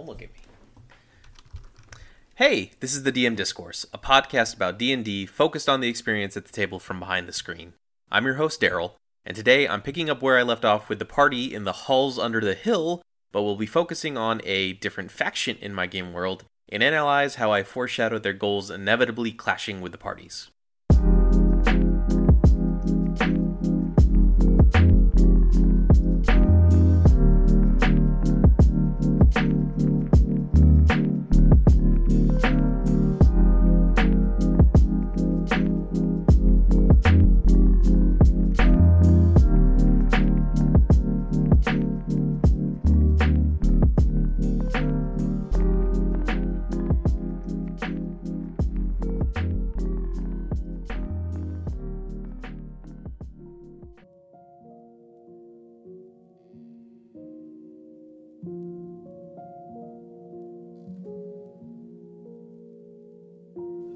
Don't look at me. Hey, this is the DM Discourse, a podcast about D&D focused on the experience at the table from behind the screen. I'm your host Daryl, and today I'm picking up where I left off with the party in the halls under the hill, but we'll be focusing on a different faction in my game world and analyze how I foreshadowed their goals inevitably clashing with the parties.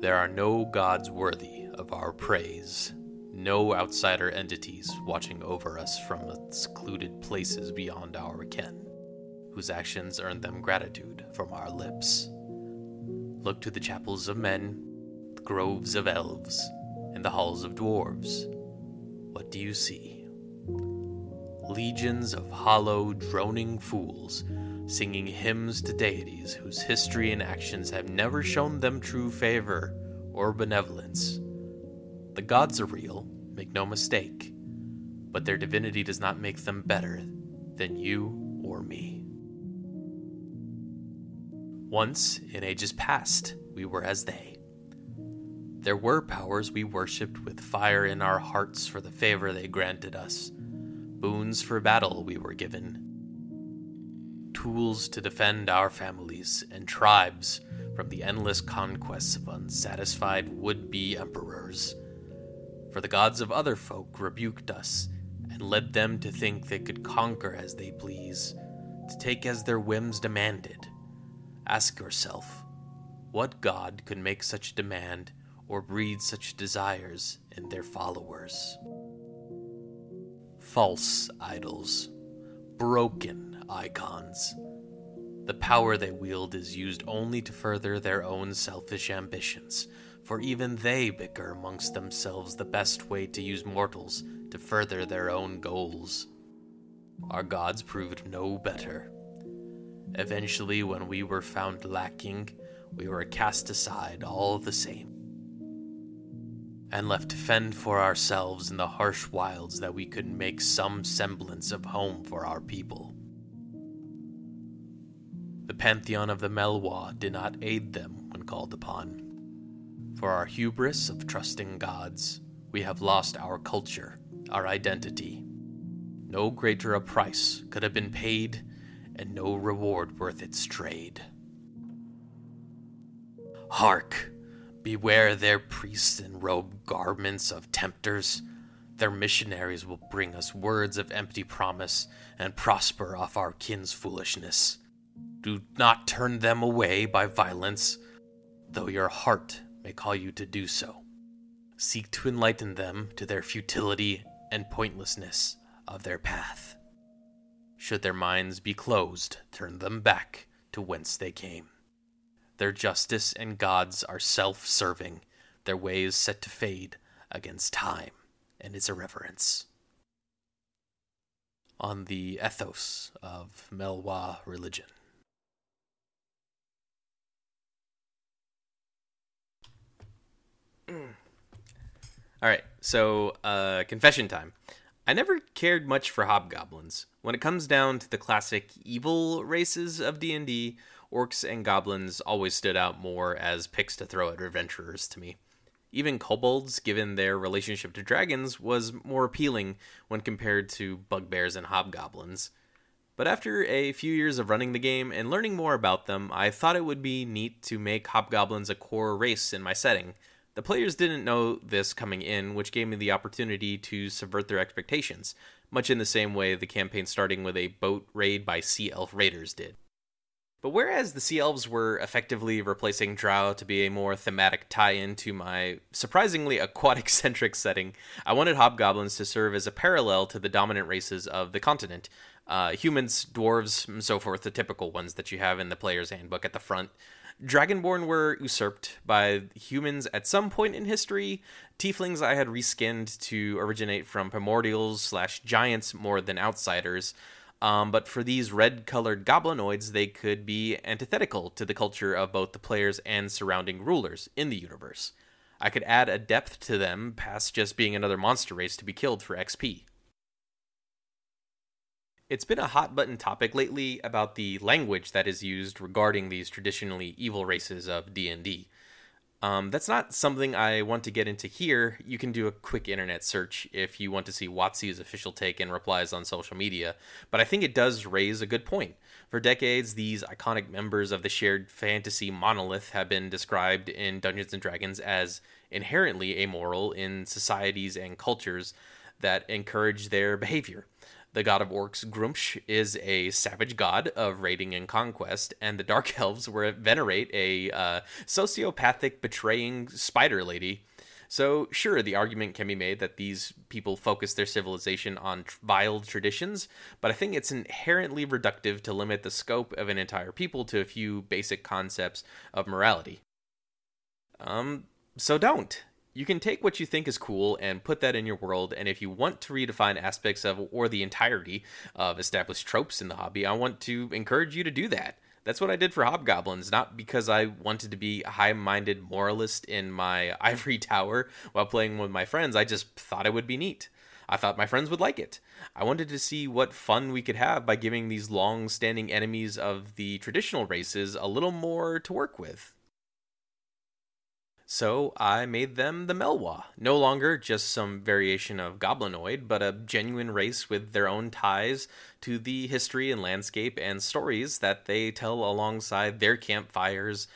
There are no gods worthy of our praise, no outsider entities watching over us from secluded places beyond our ken, whose actions earn them gratitude from our lips. Look to the chapels of men, the groves of elves, and the halls of dwarves. What do you see? Legions of hollow, droning fools singing hymns to deities whose history and actions have never shown them true favor or benevolence. The gods are real, make no mistake, but their divinity does not make them better than you or me. Once, in ages past, we were as they. There were powers we worshipped with fire in our hearts for the favor they granted us. Boons for battle we were given, tools to defend our families and tribes from the endless conquests of unsatisfied would be emperors. For the gods of other folk rebuked us and led them to think they could conquer as they please, to take as their whims demanded. Ask yourself, what god could make such demand or breed such desires in their followers? False idols, broken icons. The power they wield is used only to further their own selfish ambitions, for even they bicker amongst themselves the best way to use mortals to further their own goals. Our gods proved no better. Eventually, when we were found lacking, we were cast aside all the same, and left to fend for ourselves in the harsh wilds that we could make some semblance of home for our people. The pantheon of the Melwa did not aid them when called upon. For our hubris of trusting gods, we have lost our culture, our identity. No greater a price could have been paid, and no reward worth its trade. Hark! Beware their priests in robed garments of tempters. Their missionaries will bring us words of empty promise and prosper off our kin's foolishness. Do not turn them away by violence, though your heart may call you to do so. Seek to enlighten them to their futility and pointlessness of their path. Should their minds be closed, turn them back to whence they came. Their justice and gods are self serving, their ways set to fade against time and its irreverence. On the ethos of Melwa religion. All right, so uh, confession time. I never cared much for hobgoblins. When it comes down to the classic evil races of D&D, orcs and goblins always stood out more as picks to throw at adventurers to me. Even kobolds, given their relationship to dragons, was more appealing when compared to bugbears and hobgoblins. But after a few years of running the game and learning more about them, I thought it would be neat to make hobgoblins a core race in my setting – the players didn't know this coming in, which gave me the opportunity to subvert their expectations, much in the same way the campaign starting with a boat raid by Sea Elf Raiders did. But whereas the Sea Elves were effectively replacing Drow to be a more thematic tie in to my surprisingly aquatic centric setting, I wanted Hobgoblins to serve as a parallel to the dominant races of the continent. Uh, humans, dwarves, and so forth, the typical ones that you have in the player's handbook at the front. Dragonborn were usurped by humans at some point in history. Tieflings I had reskinned to originate from primordials slash giants more than outsiders. Um, but for these red colored goblinoids, they could be antithetical to the culture of both the players and surrounding rulers in the universe. I could add a depth to them past just being another monster race to be killed for XP. It's been a hot button topic lately about the language that is used regarding these traditionally evil races of D&D. Um, that's not something I want to get into here. You can do a quick internet search if you want to see WotC's official take and replies on social media, but I think it does raise a good point. For decades, these iconic members of the shared fantasy monolith have been described in Dungeons and Dragons as inherently amoral in societies and cultures that encourage their behavior. The god of orcs, Gruumsh, is a savage god of raiding and conquest, and the Dark Elves were venerate a uh, sociopathic, betraying spider lady. So, sure, the argument can be made that these people focus their civilization on vile traditions, but I think it's inherently reductive to limit the scope of an entire people to a few basic concepts of morality. Um, so don't you can take what you think is cool and put that in your world and if you want to redefine aspects of or the entirety of established tropes in the hobby i want to encourage you to do that that's what i did for hobgoblins not because i wanted to be a high-minded moralist in my ivory tower while playing with my friends i just thought it would be neat I thought my friends would like it. I wanted to see what fun we could have by giving these long standing enemies of the traditional races a little more to work with. So I made them the Melwa. No longer just some variation of goblinoid, but a genuine race with their own ties to the history and landscape and stories that they tell alongside their campfires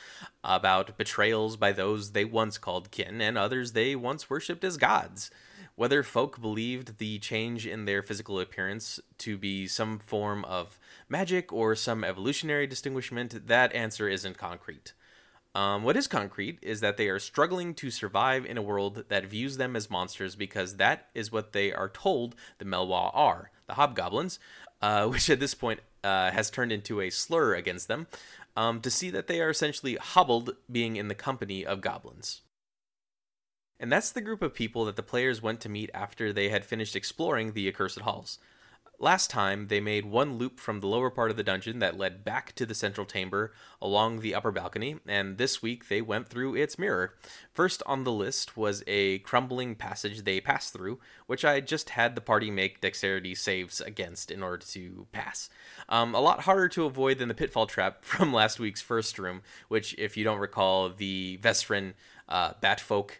about betrayals by those they once called kin and others they once worshipped as gods. Whether folk believed the change in their physical appearance to be some form of magic or some evolutionary distinguishment, that answer isn't concrete. Um, what is concrete is that they are struggling to survive in a world that views them as monsters because that is what they are told the Melwa are, the hobgoblins, uh, which at this point uh, has turned into a slur against them, um, to see that they are essentially hobbled being in the company of goblins. And that's the group of people that the players went to meet after they had finished exploring the accursed halls. Last time, they made one loop from the lower part of the dungeon that led back to the central chamber along the upper balcony, and this week they went through its mirror. First on the list was a crumbling passage they passed through, which I just had the party make dexterity saves against in order to pass. Um, a lot harder to avoid than the pitfall trap from last week's first room, which, if you don't recall, the Vestren uh, Batfolk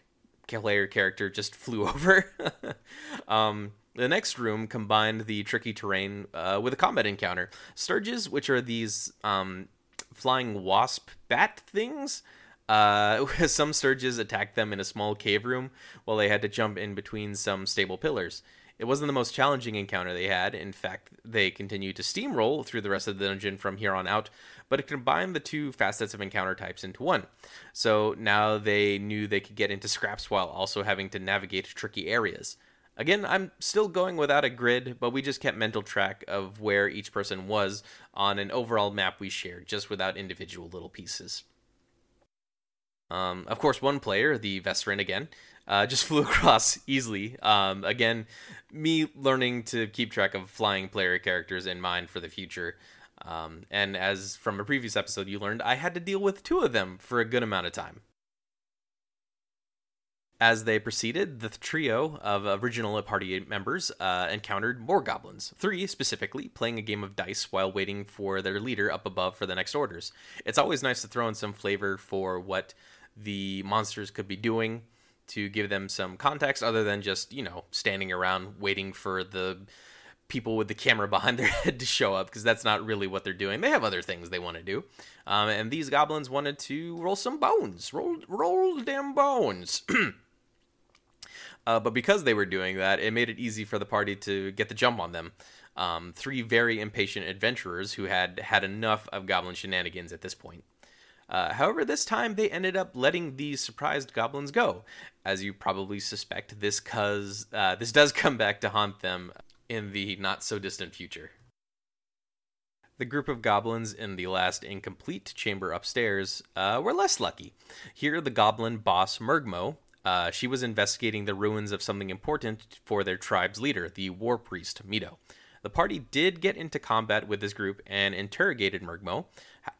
player character just flew over. um, the next room combined the tricky terrain uh, with a combat encounter. Stirges, which are these um, flying wasp bat things, uh, some stirges attacked them in a small cave room while they had to jump in between some stable pillars. It wasn't the most challenging encounter they had. In fact, they continued to steamroll through the rest of the dungeon from here on out, but it combined the two facets of encounter types into one. So now they knew they could get into scraps while also having to navigate tricky areas. Again, I'm still going without a grid, but we just kept mental track of where each person was on an overall map we shared, just without individual little pieces. Um, of course, one player, the Vestren again, uh, just flew across easily. Um, again, me learning to keep track of flying player characters in mind for the future. Um, and as from a previous episode you learned, I had to deal with two of them for a good amount of time. As they proceeded, the trio of original party members uh, encountered more goblins, three specifically, playing a game of dice while waiting for their leader up above for the next orders. It's always nice to throw in some flavor for what the monsters could be doing to give them some context other than just, you know, standing around waiting for the people with the camera behind their head to show up because that's not really what they're doing. They have other things they want to do. Um, and these goblins wanted to roll some bones. Roll, roll damn bones. Uh, but because they were doing that, it made it easy for the party to get the jump on them. Um, three very impatient adventurers who had had enough of goblin shenanigans at this point. Uh, however, this time they ended up letting these surprised goblins go. As you probably suspect, this cause uh, this does come back to haunt them in the not so distant future. The group of goblins in the last incomplete chamber upstairs uh, were less lucky. Here, the goblin boss Murgmo, uh, she was investigating the ruins of something important for their tribe's leader, the war priest Mido. The party did get into combat with this group and interrogated Murgmo,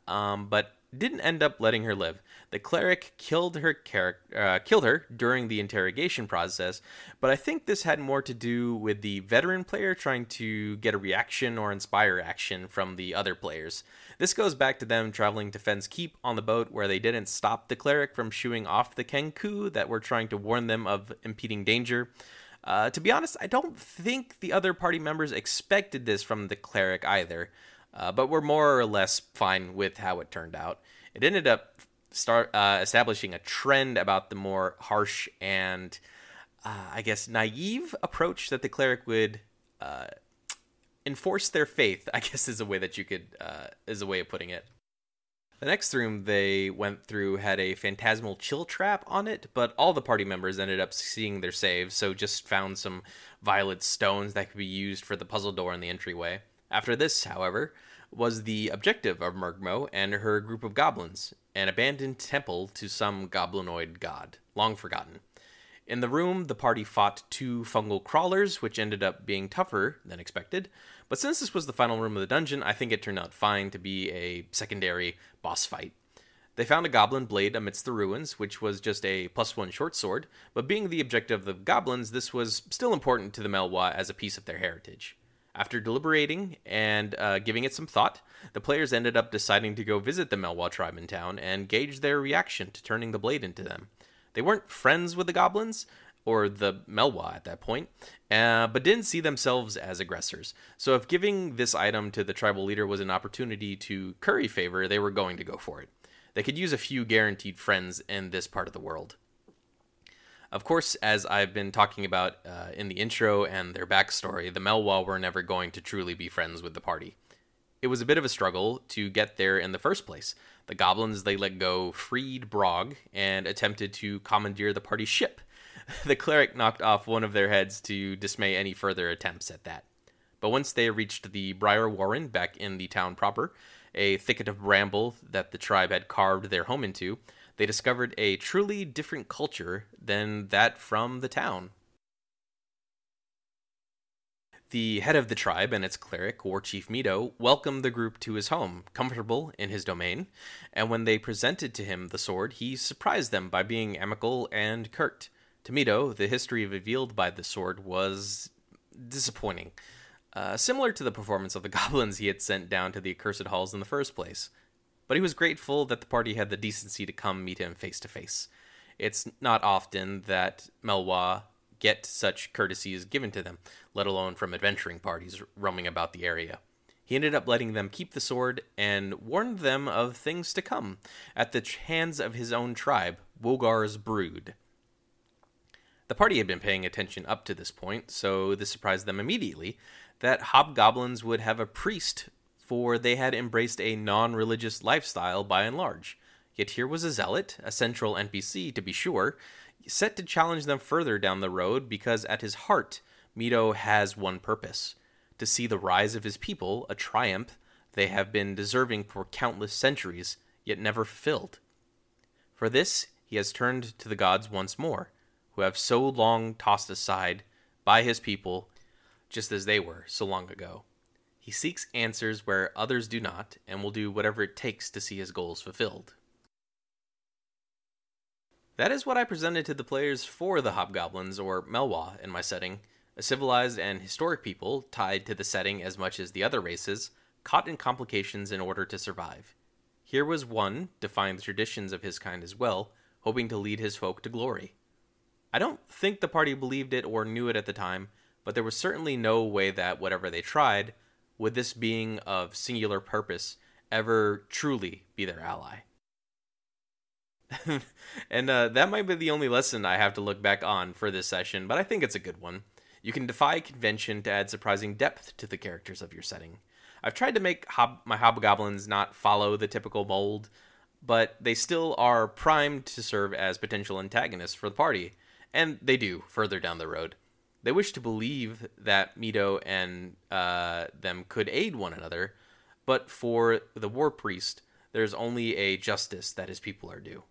um, but didn't end up letting her live. The cleric killed her char- uh, killed her during the interrogation process, but I think this had more to do with the veteran player trying to get a reaction or inspire action from the other players. This goes back to them traveling to Fen's Keep on the boat where they didn't stop the cleric from shooing off the Kenku that were trying to warn them of impeding danger. Uh, to be honest, I don't think the other party members expected this from the cleric either uh, but we're more or less fine with how it turned out. It ended up start uh, establishing a trend about the more harsh and uh, I guess naive approach that the cleric would uh, enforce their faith. I guess is a way that you could uh, is a way of putting it. The next room they went through had a phantasmal chill trap on it, but all the party members ended up seeing their saves, so just found some violet stones that could be used for the puzzle door in the entryway. After this, however, was the objective of Murgmo and her group of goblins, an abandoned temple to some goblinoid god, long forgotten. In the room, the party fought two fungal crawlers, which ended up being tougher than expected. But since this was the final room of the dungeon, I think it turned out fine to be a secondary boss fight. They found a goblin blade amidst the ruins, which was just a plus one short sword, but being the objective of the goblins, this was still important to the Melwa as a piece of their heritage. After deliberating and uh, giving it some thought, the players ended up deciding to go visit the Melwa tribe in town and gauge their reaction to turning the blade into them. They weren't friends with the goblins, or the Melwa at that point, uh, but didn't see themselves as aggressors. So if giving this item to the tribal leader was an opportunity to curry favor, they were going to go for it. They could use a few guaranteed friends in this part of the world. Of course, as I've been talking about uh, in the intro and their backstory, the Melwa were never going to truly be friends with the party. It was a bit of a struggle to get there in the first place. The goblins they let go freed Brog and attempted to commandeer the party's ship. The cleric knocked off one of their heads to dismay any further attempts at that. But once they reached the Briar Warren back in the town proper, a thicket of bramble that the tribe had carved their home into, they discovered a truly different culture than that from the town. The head of the tribe and its cleric, War Chief Mido, welcomed the group to his home, comfortable in his domain, and when they presented to him the sword, he surprised them by being amicable and curt. To Mido, the history revealed by the sword was disappointing, uh, similar to the performance of the goblins he had sent down to the accursed halls in the first place but he was grateful that the party had the decency to come meet him face to face. It's not often that Melwa get such courtesies given to them, let alone from adventuring parties roaming about the area. He ended up letting them keep the sword and warned them of things to come at the hands of his own tribe, Wogar's Brood. The party had been paying attention up to this point, so this surprised them immediately that hobgoblins would have a priest for they had embraced a non religious lifestyle by and large. Yet here was a zealot, a central NPC to be sure, set to challenge them further down the road because at his heart, Mido has one purpose to see the rise of his people, a triumph they have been deserving for countless centuries, yet never fulfilled. For this, he has turned to the gods once more, who have so long tossed aside by his people, just as they were so long ago. He seeks answers where others do not, and will do whatever it takes to see his goals fulfilled. That is what I presented to the players for the Hobgoblins, or Melwa, in my setting, a civilized and historic people tied to the setting as much as the other races, caught in complications in order to survive. Here was one, defying the traditions of his kind as well, hoping to lead his folk to glory. I don't think the party believed it or knew it at the time, but there was certainly no way that, whatever they tried, would this being of singular purpose ever truly be their ally? and uh, that might be the only lesson I have to look back on for this session, but I think it's a good one. You can defy convention to add surprising depth to the characters of your setting. I've tried to make hob- my hobgoblins not follow the typical mold, but they still are primed to serve as potential antagonists for the party, and they do further down the road. They wish to believe that Mido and uh, them could aid one another, but for the war priest, there's only a justice that his people are due.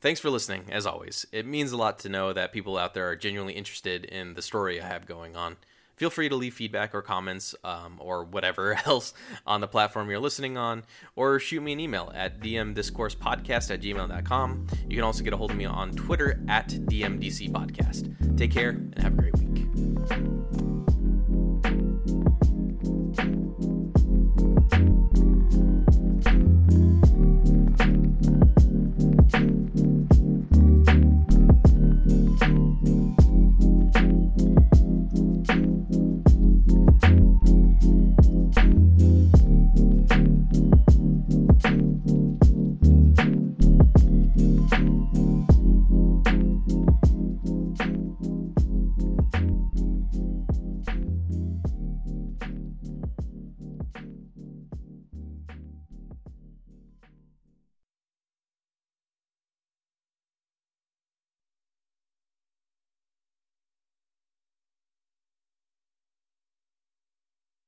Thanks for listening, as always. It means a lot to know that people out there are genuinely interested in the story I have going on. Feel free to leave feedback or comments um, or whatever else on the platform you're listening on, or shoot me an email at dmdiscoursepodcast at gmail.com. You can also get a hold of me on Twitter at dmdcpodcast. Take care and have a great week.